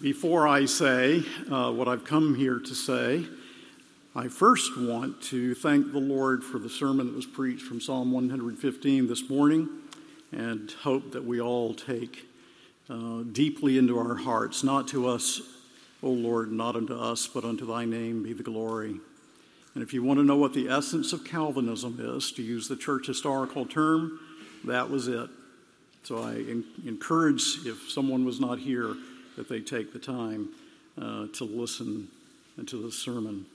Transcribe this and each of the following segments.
Before I say uh, what I've come here to say, I first want to thank the Lord for the sermon that was preached from Psalm 115 this morning and hope that we all take uh, deeply into our hearts, not to us, O Lord, not unto us, but unto thy name be the glory. And if you want to know what the essence of Calvinism is, to use the church historical term, that was it. So I encourage, if someone was not here, that they take the time uh, to listen to the sermon.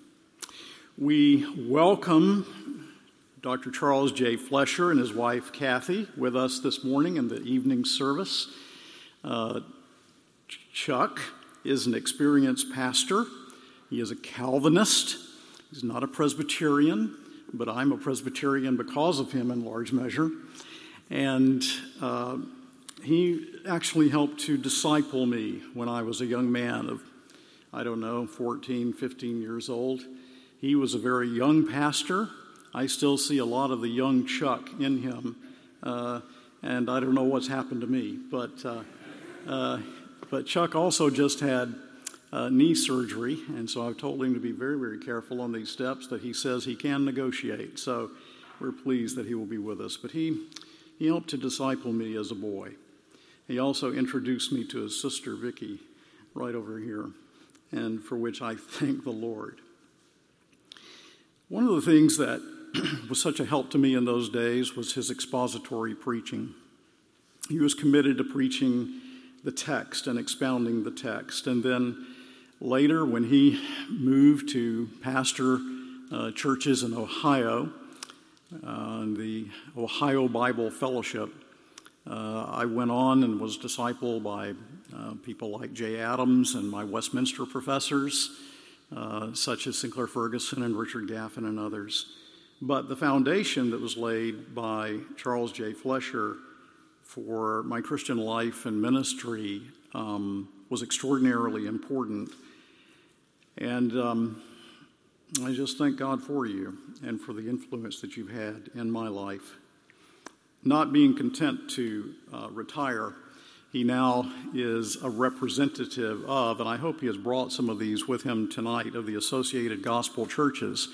We welcome Dr. Charles J. Flesher and his wife Kathy with us this morning in the evening service. Uh, Chuck is an experienced pastor. He is a Calvinist. He's not a Presbyterian, but I'm a Presbyterian because of him in large measure. And uh, he actually helped to disciple me when I was a young man of, I don't know, 14, 15 years old. He was a very young pastor. I still see a lot of the young Chuck in him. Uh, and I don't know what's happened to me. But, uh, uh, but Chuck also just had uh, knee surgery, and so I've told him to be very, very careful on these steps that he says he can negotiate. So we're pleased that he will be with us. But he, he helped to disciple me as a boy. He also introduced me to his sister Vicky right over here, and for which I thank the Lord. One of the things that was such a help to me in those days was his expository preaching. He was committed to preaching the text and expounding the text. And then later, when he moved to pastor uh, churches in Ohio, uh, the Ohio Bible Fellowship, uh, I went on and was discipled by uh, people like Jay Adams and my Westminster professors, uh, such as Sinclair Ferguson and Richard Gaffin and others. But the foundation that was laid by Charles J. Flesher for my Christian life and ministry um, was extraordinarily important. And um, I just thank God for you and for the influence that you've had in my life not being content to uh, retire, he now is a representative of, and I hope he has brought some of these with him tonight, of the Associated Gospel Churches,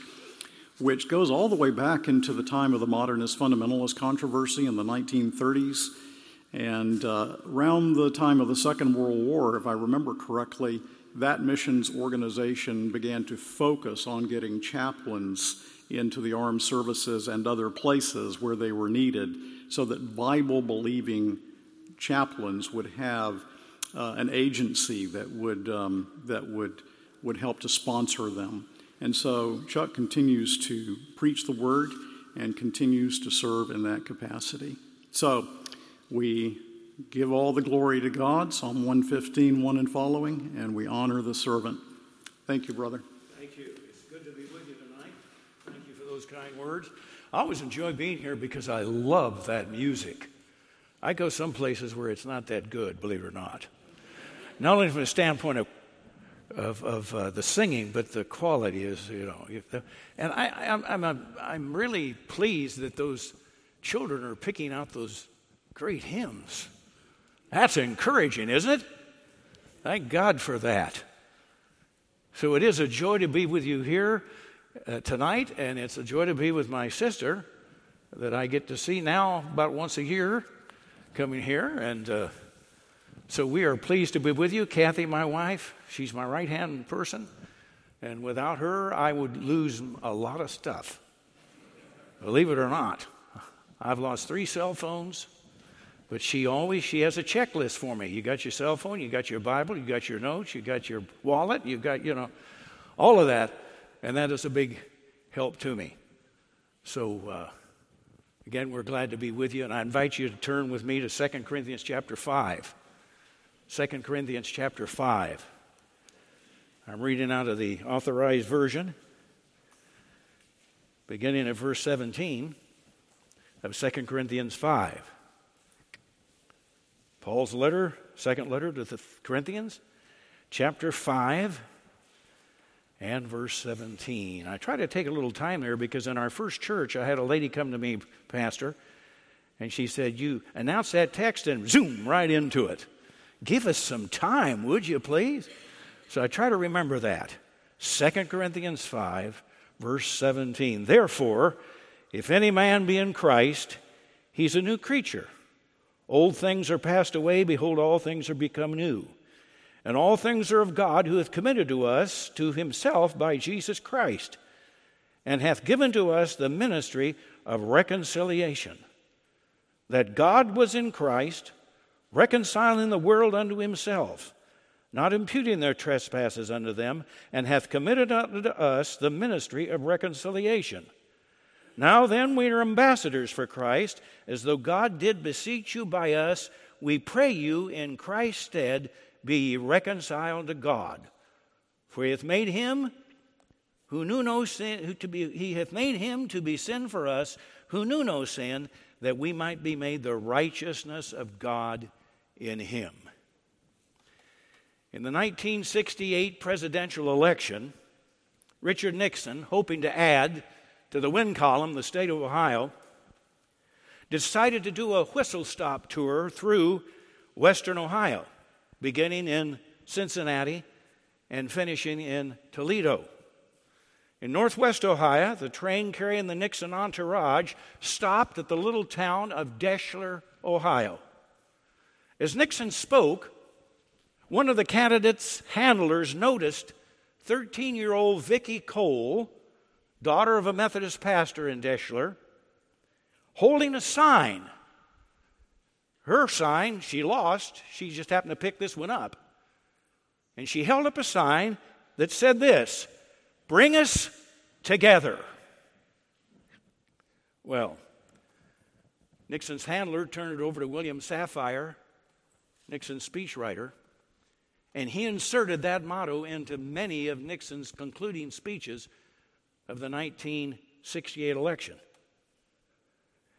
which goes all the way back into the time of the modernist fundamentalist controversy in the 1930s. And uh, around the time of the Second World War, if I remember correctly, that missions organization began to focus on getting chaplains into the armed services and other places where they were needed so that Bible believing chaplains would have uh, an agency that would, um, that would, would help to sponsor them. And so Chuck continues to preach the word and continues to serve in that capacity. So we give all the glory to God, Psalm 115, 1 and following, and we honor the servant. Thank you, brother. Thank you. It's good to be with you tonight. Thank you for those kind words. I always enjoy being here because I love that music. I go some places where it's not that good, believe it or not. Not only from the standpoint of of, of uh, the singing, but the quality is, you know. And I, I'm, I'm, I'm really pleased that those children are picking out those great hymns. That's encouraging, isn't it? Thank God for that. So it is a joy to be with you here uh, tonight, and it's a joy to be with my sister that I get to see now about once a year coming here. And uh, so we are pleased to be with you. Kathy, my wife, she's my right hand person. And without her, I would lose a lot of stuff. Believe it or not, I've lost three cell phones, but she always she has a checklist for me. You got your cell phone, you got your Bible, you got your notes, you got your wallet, you got you know all of that. And that is a big help to me. So, uh, again, we're glad to be with you, and I invite you to turn with me to 2 Corinthians chapter 5. 2 Corinthians chapter 5. I'm reading out of the authorized version, beginning at verse 17 of 2 Corinthians 5. Paul's letter, second letter to the Corinthians, chapter 5 and verse 17. I try to take a little time there because in our first church, I had a lady come to me, Pastor, and she said, You announce that text and zoom right into it. Give us some time, would you please? So I try to remember that. 2 Corinthians 5, verse 17. Therefore, if any man be in Christ, he's a new creature. Old things are passed away, behold, all things are become new. And all things are of God, who hath committed to us to himself by Jesus Christ, and hath given to us the ministry of reconciliation. That God was in Christ, reconciling the world unto himself, not imputing their trespasses unto them, and hath committed unto us the ministry of reconciliation. Now then, we are ambassadors for Christ, as though God did beseech you by us. We pray you in Christ's stead, be reconciled to God. For he hath made him who knew no sin, who to be, he hath made him to be sin for us, who knew no sin, that we might be made the righteousness of God in him. In the 1968 presidential election, Richard Nixon, hoping to add to the win column, the state of Ohio, decided to do a whistle stop tour through western Ohio, beginning in Cincinnati and finishing in Toledo. In northwest Ohio, the train carrying the Nixon entourage stopped at the little town of Deshler, Ohio. As Nixon spoke, one of the candidate's handlers noticed 13 year old Vicki Cole daughter of a Methodist pastor in Deshler, holding a sign. Her sign, she lost. She just happened to pick this one up. And she held up a sign that said this Bring us together. Well, Nixon's handler turned it over to William Safire, Nixon's speechwriter, and he inserted that motto into many of Nixon's concluding speeches of the 1968 election.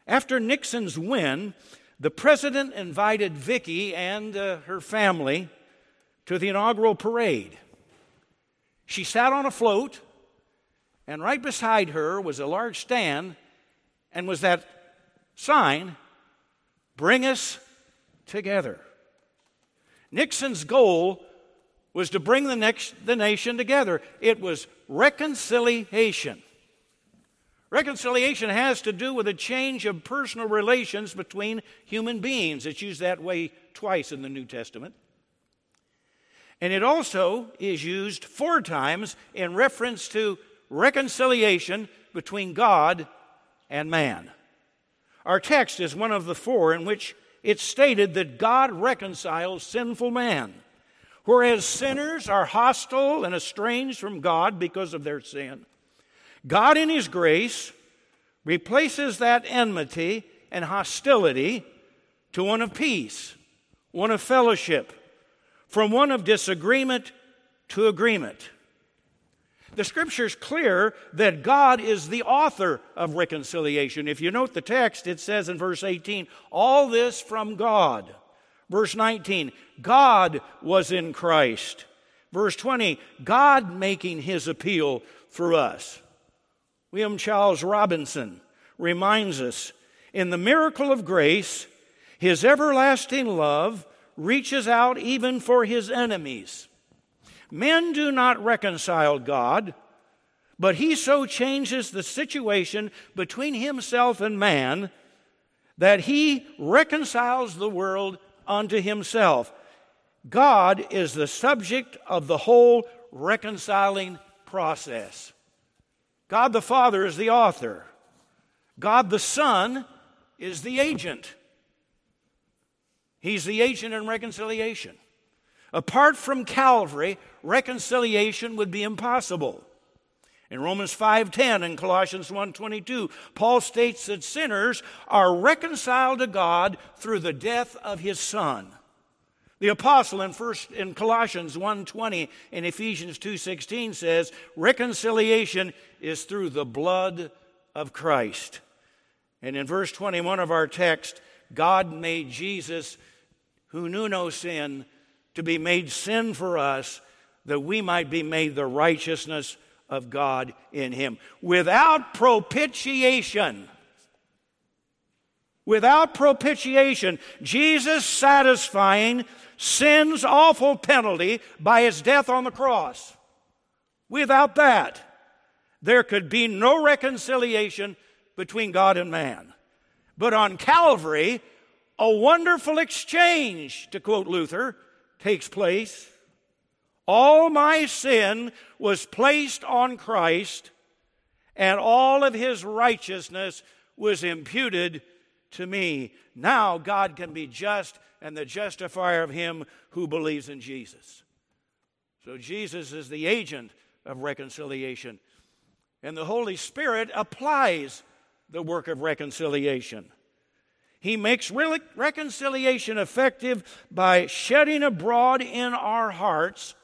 After Nixon's win, the president invited Vicki and uh, her family to the inaugural parade. She sat on a float, and right beside her was a large stand, and was that sign, Bring Us Together. Nixon's goal was to bring the, next, the nation together. It was reconciliation. Reconciliation has to do with a change of personal relations between human beings. It's used that way twice in the New Testament. And it also is used four times in reference to reconciliation between God and man. Our text is one of the four in which it's stated that God reconciles sinful man. Whereas sinners are hostile and estranged from God because of their sin, God, in His grace, replaces that enmity and hostility to one of peace, one of fellowship, from one of disagreement to agreement. The scripture is clear that God is the author of reconciliation. If you note the text, it says in verse 18, all this from God. Verse 19, God was in Christ. Verse 20, God making his appeal through us. William Charles Robinson reminds us in the miracle of grace, his everlasting love reaches out even for his enemies. Men do not reconcile God, but he so changes the situation between himself and man that he reconciles the world unto himself. God is the subject of the whole reconciling process. God the Father is the author. God the Son is the agent. He's the agent in reconciliation. Apart from Calvary, reconciliation would be impossible. In Romans 5:10 and Colossians 1:22, Paul states that sinners are reconciled to God through the death of his son. The apostle in first in Colossians 1:20 and Ephesians 2:16 says, "Reconciliation is through the blood of Christ." And in verse 21 of our text, God made Jesus who knew no sin to be made sin for us that we might be made the righteousness of God in him. Without propitiation, without propitiation, Jesus satisfying sin's awful penalty by his death on the cross. Without that, there could be no reconciliation between God and man. But on Calvary, a wonderful exchange, to quote Luther, takes place. All my sin was placed on Christ, and all of his righteousness was imputed to me. Now God can be just and the justifier of him who believes in Jesus. So Jesus is the agent of reconciliation. And the Holy Spirit applies the work of reconciliation. He makes re- reconciliation effective by shedding abroad in our hearts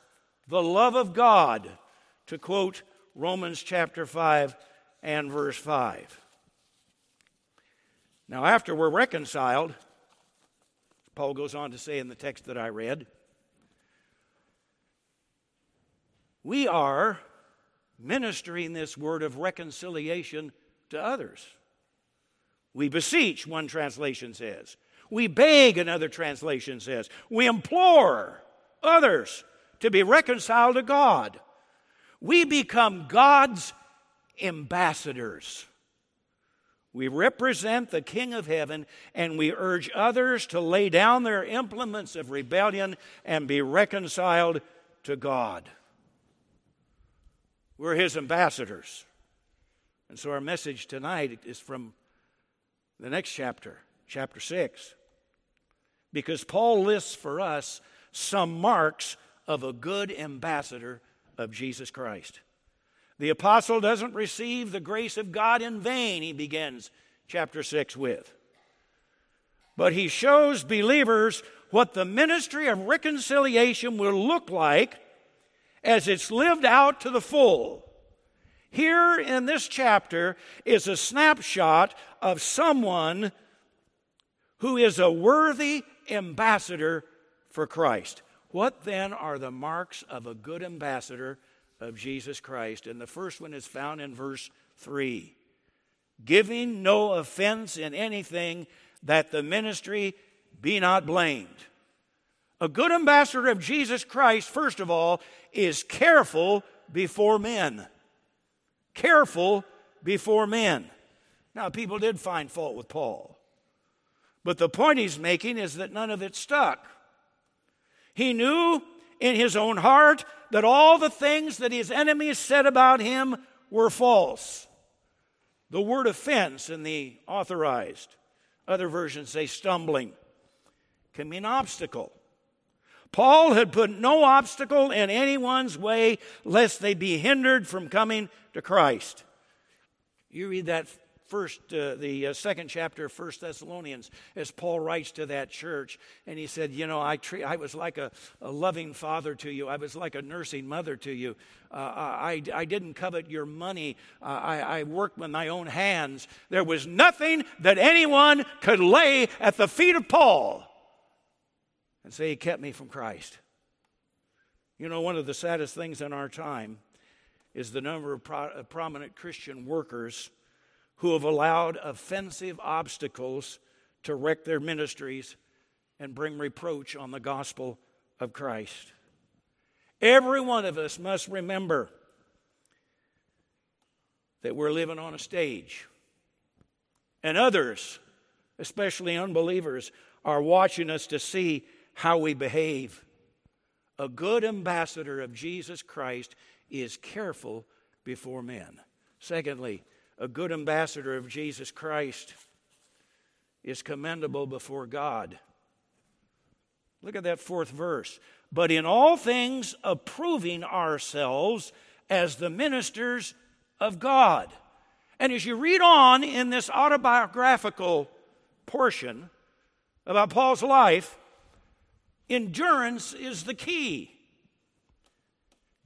the love of God, to quote Romans chapter 5 and verse 5. Now, after we're reconciled, Paul goes on to say in the text that I read, we are ministering this word of reconciliation to others. We beseech, one translation says. We beg, another translation says. We implore others to be reconciled to God. We become God's ambassadors. We represent the King of Heaven and we urge others to lay down their implements of rebellion and be reconciled to God. We're His ambassadors. And so our message tonight is from the next chapter, chapter 6. Because Paul lists for us some marks of a good ambassador of Jesus Christ. The apostle doesn't receive the grace of God in vain, he begins chapter 6 with. But he shows believers what the ministry of reconciliation will look like as it's lived out to the full. Here in this chapter is a snapshot of someone who is a worthy ambassador for Christ. What then are the marks of a good ambassador of Jesus Christ. And the first one is found in verse 3 giving no offense in anything, that the ministry be not blamed. A good ambassador of Jesus Christ, first of all, is careful before men. Careful before men. Now, people did find fault with Paul. But the point he's making is that none of it stuck. He knew in his own heart that all the things that his enemies said about him were false. The word offense in the authorized, other versions say stumbling, can mean obstacle. Paul had put no obstacle in anyone's way lest they be hindered from coming to Christ. You read that first, uh, the uh, second chapter of First Thessalonians, as Paul writes to that church, and he said, "You know, I tre- I was like a, a, loving father to you. I was like a nursing mother to you. Uh, I I didn't covet your money. Uh, I I worked with my own hands. There was nothing that anyone could lay at the feet of Paul and say he kept me from Christ." You know, one of the saddest things in our time is the number of pro- prominent Christian workers who have allowed offensive obstacles to wreck their ministries and bring reproach on the gospel of Christ. Every one of us must remember that we're living on a stage. And others, especially unbelievers, are watching us to see how we behave. A good ambassador of Jesus Christ is careful before men. Secondly, a good ambassador of Jesus Christ is commendable before God. Look at that fourth verse. But in all things, approving ourselves as the ministers of God. And as you read on in this autobiographical portion about Paul's life, endurance is the key.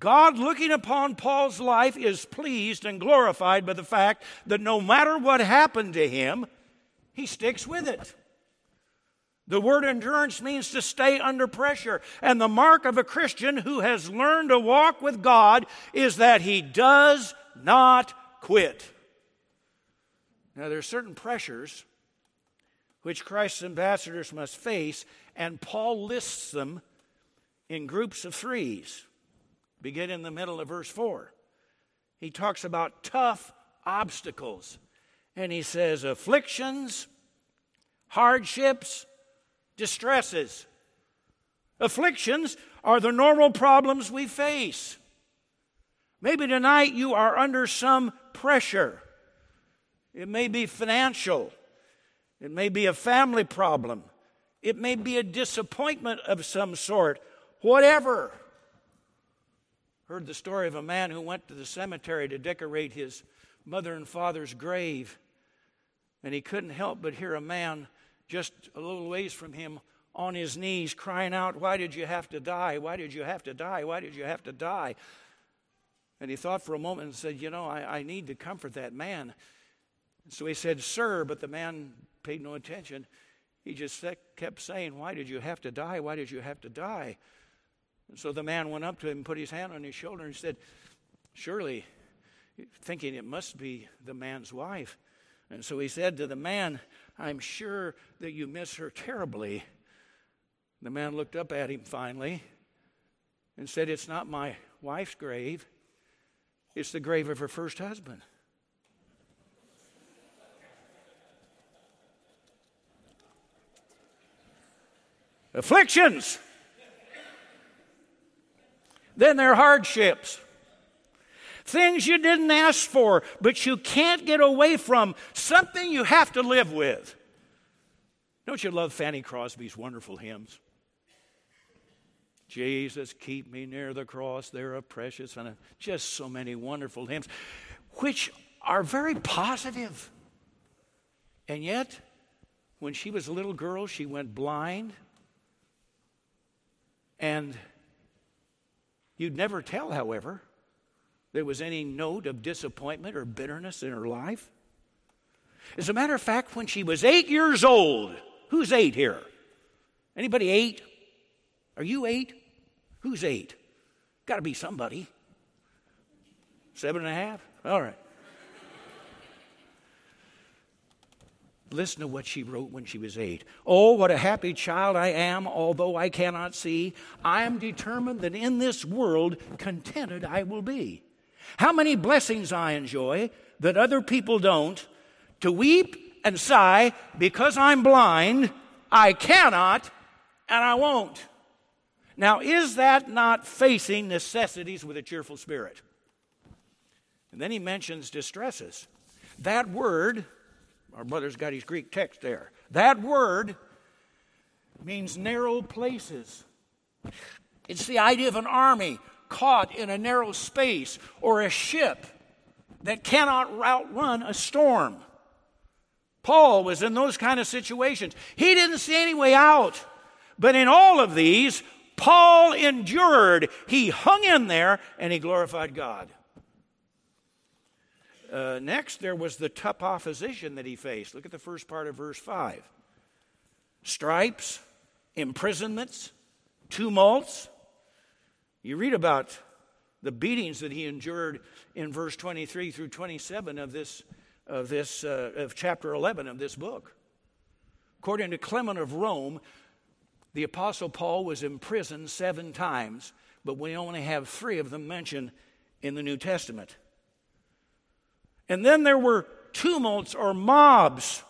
God, looking upon Paul's life, is pleased and glorified by the fact that no matter what happened to him, he sticks with it. The word endurance means to stay under pressure. And the mark of a Christian who has learned to walk with God is that he does not quit. Now, there are certain pressures which Christ's ambassadors must face, and Paul lists them in groups of threes. Begin in the middle of verse 4. He talks about tough obstacles, and he says afflictions, hardships, distresses. Afflictions are the normal problems we face. Maybe tonight you are under some pressure. It may be financial, it may be a family problem, it may be a disappointment of some sort, whatever. Heard the story of a man who went to the cemetery to decorate his mother and father's grave, and he couldn't help but hear a man just a little ways from him on his knees crying out, Why did you have to die? Why did you have to die? Why did you have to die? And he thought for a moment and said, You know, I, I need to comfort that man. So he said, Sir, but the man paid no attention. He just kept saying, Why did you have to die? Why did you have to die? And so the man went up to him and put his hand on his shoulder and said, Surely, thinking it must be the man's wife. And so he said to the man, I'm sure that you miss her terribly. The man looked up at him finally and said, It's not my wife's grave, it's the grave of her first husband. Afflictions. Then there are hardships. Things you didn't ask for, but you can't get away from. Something you have to live with. Don't you love Fanny Crosby's wonderful hymns? Jesus, keep me near the cross. They're a precious and just so many wonderful hymns, which are very positive. And yet, when she was a little girl, she went blind. And you'd never tell, however, there was any note of disappointment or bitterness in her life. As a matter of fact, when she was eight years old, who's eight here? Anybody eight? Are you eight? Who's eight? Got to be somebody. Seven and a half? All right. Listen to what she wrote when she was eight. Oh, what a happy child I am, although I cannot see. I am determined that in this world contented I will be. How many blessings I enjoy that other people don't. To weep and sigh because I'm blind, I cannot and I won't. Now, is that not facing necessities with a cheerful spirit? And then he mentions distresses. That word, our brother's got his Greek text there. That word means narrow places. It's the idea of an army caught in a narrow space or a ship that cannot outrun a storm. Paul was in those kind of situations. He didn't see any way out. But in all of these, Paul endured. He hung in there and he glorified God. Uh, next, there was the tough opposition that he faced. Look at the first part of verse 5 stripes, imprisonments, tumults. You read about the beatings that he endured in verse 23 through 27 of this, of this uh, of chapter 11 of this book. According to Clement of Rome, the Apostle Paul was imprisoned seven times, but we only have three of them mentioned in the New Testament. And then there were tumults or mobs.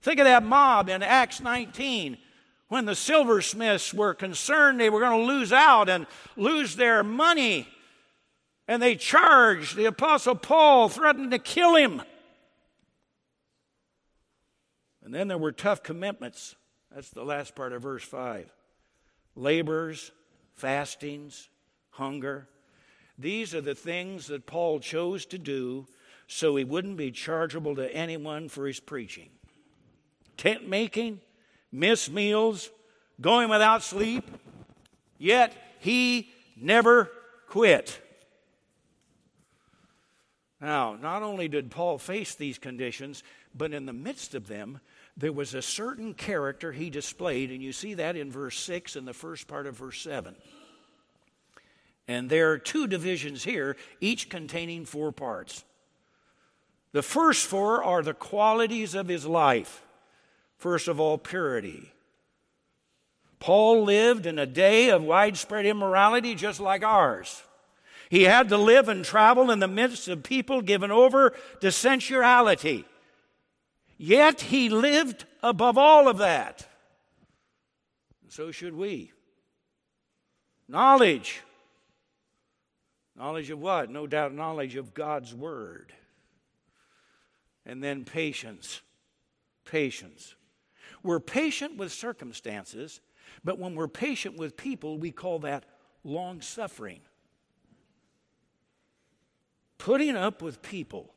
Think of that mob in Acts 19 when the silversmiths were concerned they were going to lose out and lose their money. And they charged the Apostle Paul, threatened to kill him. And then there were tough commitments that's the last part of verse 5. Labors, fastings, hunger. These are the things that Paul chose to do so he wouldn't be chargeable to anyone for his preaching. Tent making, missed meals, going without sleep, yet he never quit. Now, not only did Paul face these conditions, but in the midst of them, there was a certain character he displayed, and you see that in verse 6 and the first part of verse 7. And there are two divisions here, each containing four parts. The first four are the qualities of his life. First of all, purity. Paul lived in a day of widespread immorality just like ours. He had to live and travel in the midst of people given over to sensuality. Yet he lived above all of that. So should we. Knowledge. Knowledge of what? No doubt, knowledge of God's Word. And then patience. Patience. We're patient with circumstances, but when we're patient with people, we call that long suffering. Putting up with people.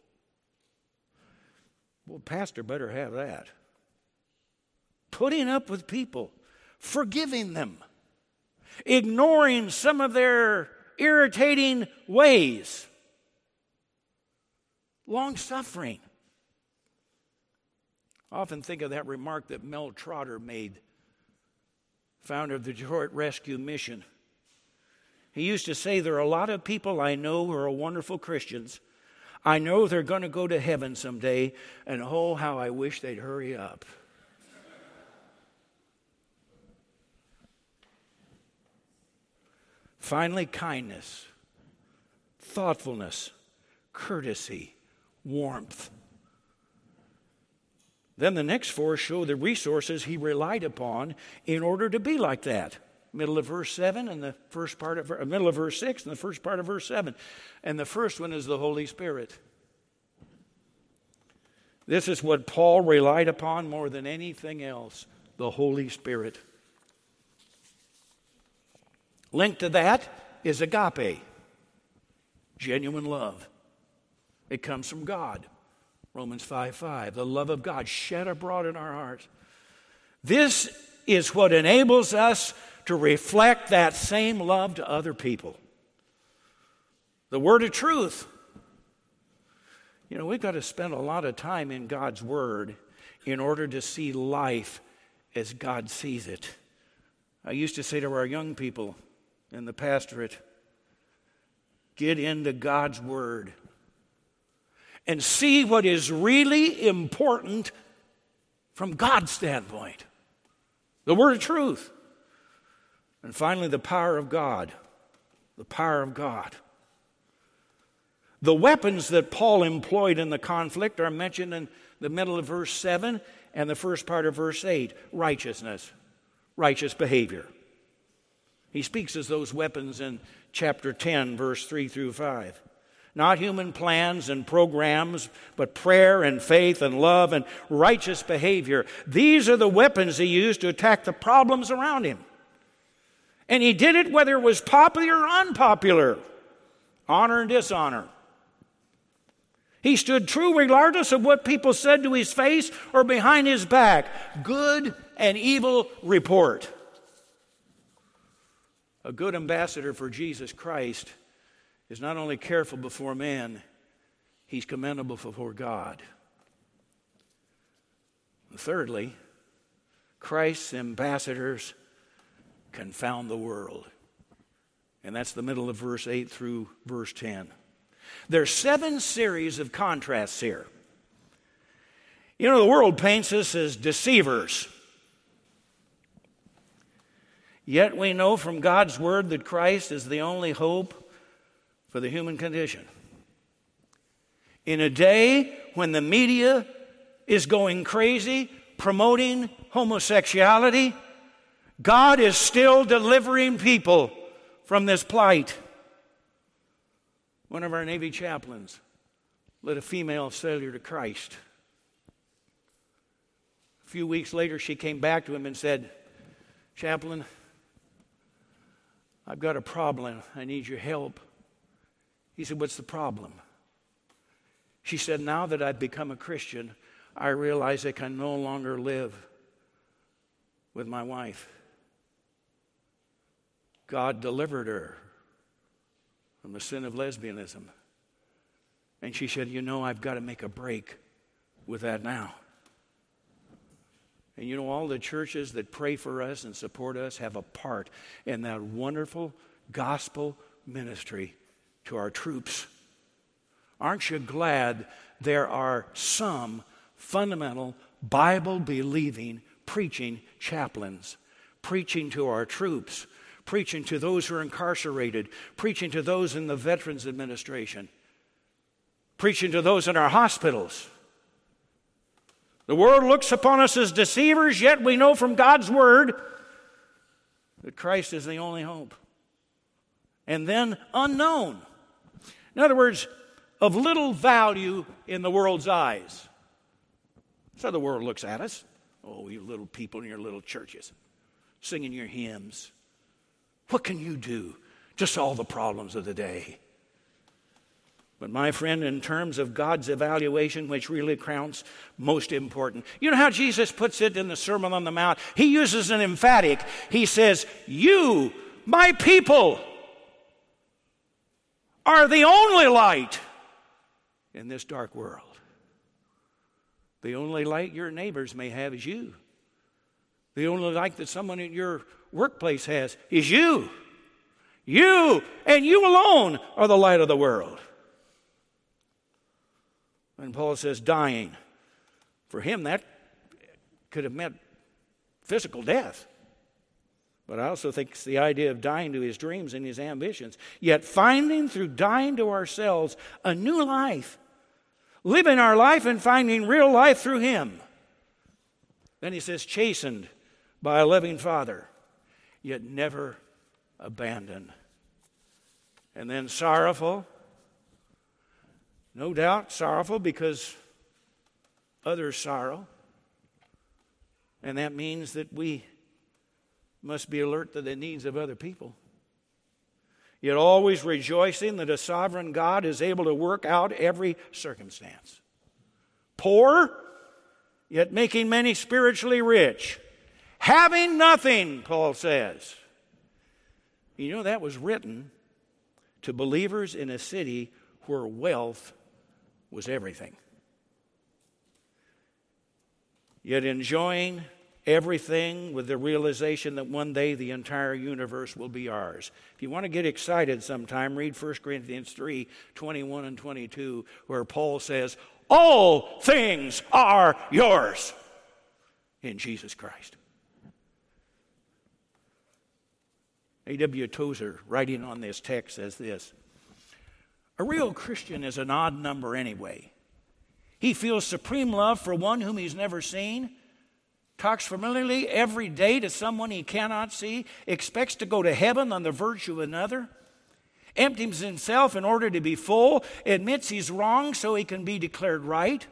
Well, Pastor better have that. Putting up with people, forgiving them, ignoring some of their irritating ways, long suffering. I often think of that remark that Mel Trotter made, founder of the Detroit Rescue Mission. He used to say, There are a lot of people I know who are wonderful Christians. I know they're going to go to heaven someday, and oh, how I wish they'd hurry up. Finally, kindness, thoughtfulness, courtesy, warmth. Then the next four show the resources he relied upon in order to be like that. Middle of verse 7 and the first part of uh, middle of verse 6 and the first part of verse 7 and the first one is the holy spirit. This is what paul relied upon more than anything else the holy spirit. Linked to that is agape genuine love. It comes from god romans 5 5 the love of god shed abroad in our hearts this is what enables us to reflect that same love to other people. The word of truth. You know, we've got to spend a lot of time in God's word in order to see life as God sees it. I used to say to our young people in the pastorate get into God's word and see what is really important from God's standpoint. The word of truth. And finally, the power of God. The power of God. The weapons that Paul employed in the conflict are mentioned in the middle of verse 7 and the first part of verse 8 righteousness, righteous behavior. He speaks as those weapons in chapter 10, verse 3 through 5. Not human plans and programs, but prayer and faith and love and righteous behavior. These are the weapons he used to attack the problems around him. And he did it whether it was popular or unpopular, honor and dishonor. He stood true regardless of what people said to his face or behind his back. Good and evil report. A good ambassador for Jesus Christ is not only careful before man, he's commendable before God. thirdly, Christ's ambassadors confound the world. And that's the middle of verse 8 through verse 10. There's seven series of contrasts here. You know, the world paints us as deceivers. Yet we know from God's word that Christ is the only hope for the human condition. In a day when the media is going crazy promoting homosexuality, God is still delivering people from this plight. One of our Navy chaplains led a female sailor to Christ. A few weeks later, she came back to him and said, Chaplain, I've got a problem. I need your help. He said, What's the problem? She said, Now that I've become a Christian, I realize I can no longer live with my wife. God delivered her from the sin of lesbianism. And she said, You know, I've got to make a break with that now. And you know, all the churches that pray for us and support us have a part in that wonderful gospel ministry to our troops. Aren't you glad there are some fundamental Bible believing, preaching chaplains, preaching to our troops, preaching to those who are incarcerated, preaching to those in the Veterans Administration, preaching to those in our hospitals. The world looks upon us as deceivers, yet we know from God's Word that Christ is the only hope. And then unknown. In other words, of little value in the world's eyes. So the world looks at us. Oh, you little people in your little churches, singing your hymns. What can you do to solve the problems of the day? But, my friend, in terms of God's evaluation, which really counts most important, you know how Jesus puts it in the Sermon on the Mount? He uses an emphatic. He says, You, my people, are the only light in this dark world. The only light your neighbors may have is you. The only light that someone in your workplace has is you. You and you alone are the light of the world. And Paul says, dying. For him, that could have meant physical death. But I also think it's the idea of dying to his dreams and his ambitions. Yet finding through dying to ourselves a new life, living our life and finding real life through him. Then he says, chastened by a loving Father, yet never abandoned. And then sorrowful, no doubt sorrowful because others sorrow. And that means that we must be alert to the needs of other people. Yet always rejoicing that a sovereign God is able to work out every circumstance. Poor, yet making many spiritually rich. Having nothing, Paul says. You know, that was written to believers in a city where wealth was everything. Yet enjoying everything with the realization that one day the entire universe will be ours. If you want to get excited sometime, read 1 Corinthians 3 21 and 22, where Paul says, All things are yours in Jesus Christ. A.W. Tozer, writing on this text, says this A real Christian is an odd number anyway. He feels supreme love for one whom he's never seen talks familiarly every day to someone he cannot see, expects to go to heaven on the virtue of another, empties himself in order to be full, admits he's wrong so he can be declared right,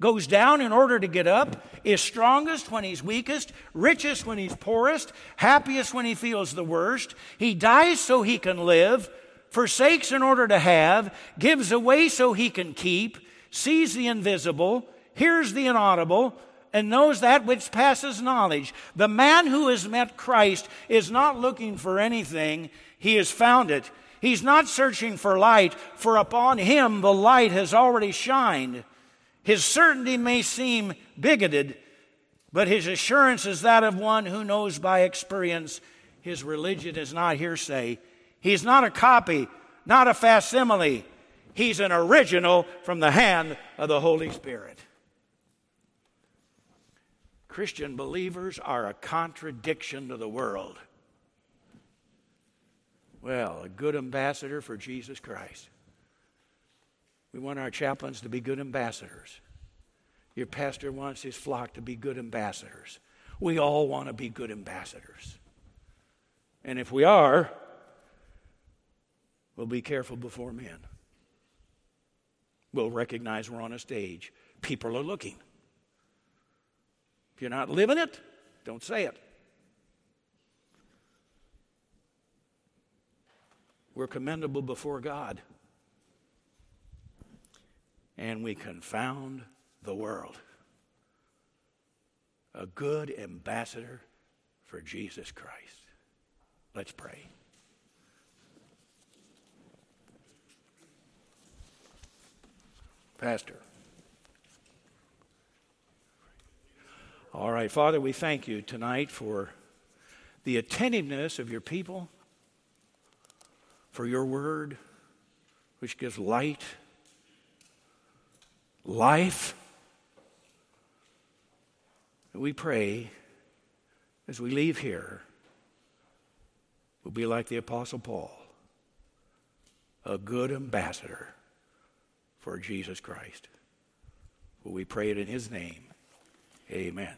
goes down in order to get up, is strongest when he's weakest, richest when he's poorest, happiest when he feels the worst. He dies so he can live, forsakes in order to have, gives away so he can keep, sees the invisible, hears the inaudible, and knows that which passes knowledge. The man who has met Christ is not looking for anything, he has found it. He's not searching for light, for upon him the light has already shined. His certainty may seem bigoted, but his assurance is that of one who knows by experience his religion is not hearsay. He's not a copy, not a facsimile. He's an original from the hand of the Holy Spirit. Christian believers are a contradiction to the world. Well, a good ambassador for Jesus Christ. We want our chaplains to be good ambassadors. Your pastor wants his flock to be good ambassadors. We all want to be good ambassadors. And if we are, we'll be careful before men. We'll recognize we're on a stage. People are looking. If you're not living it, don't say it. We're commendable before God. And we confound the world. A good ambassador for Jesus Christ. Let's pray. Pastor. All right, Father, we thank you tonight for the attentiveness of your people, for your word, which gives light, life, we pray as we leave here, we'll be like the Apostle Paul, a good ambassador for Jesus Christ. We pray it in his name? Amen.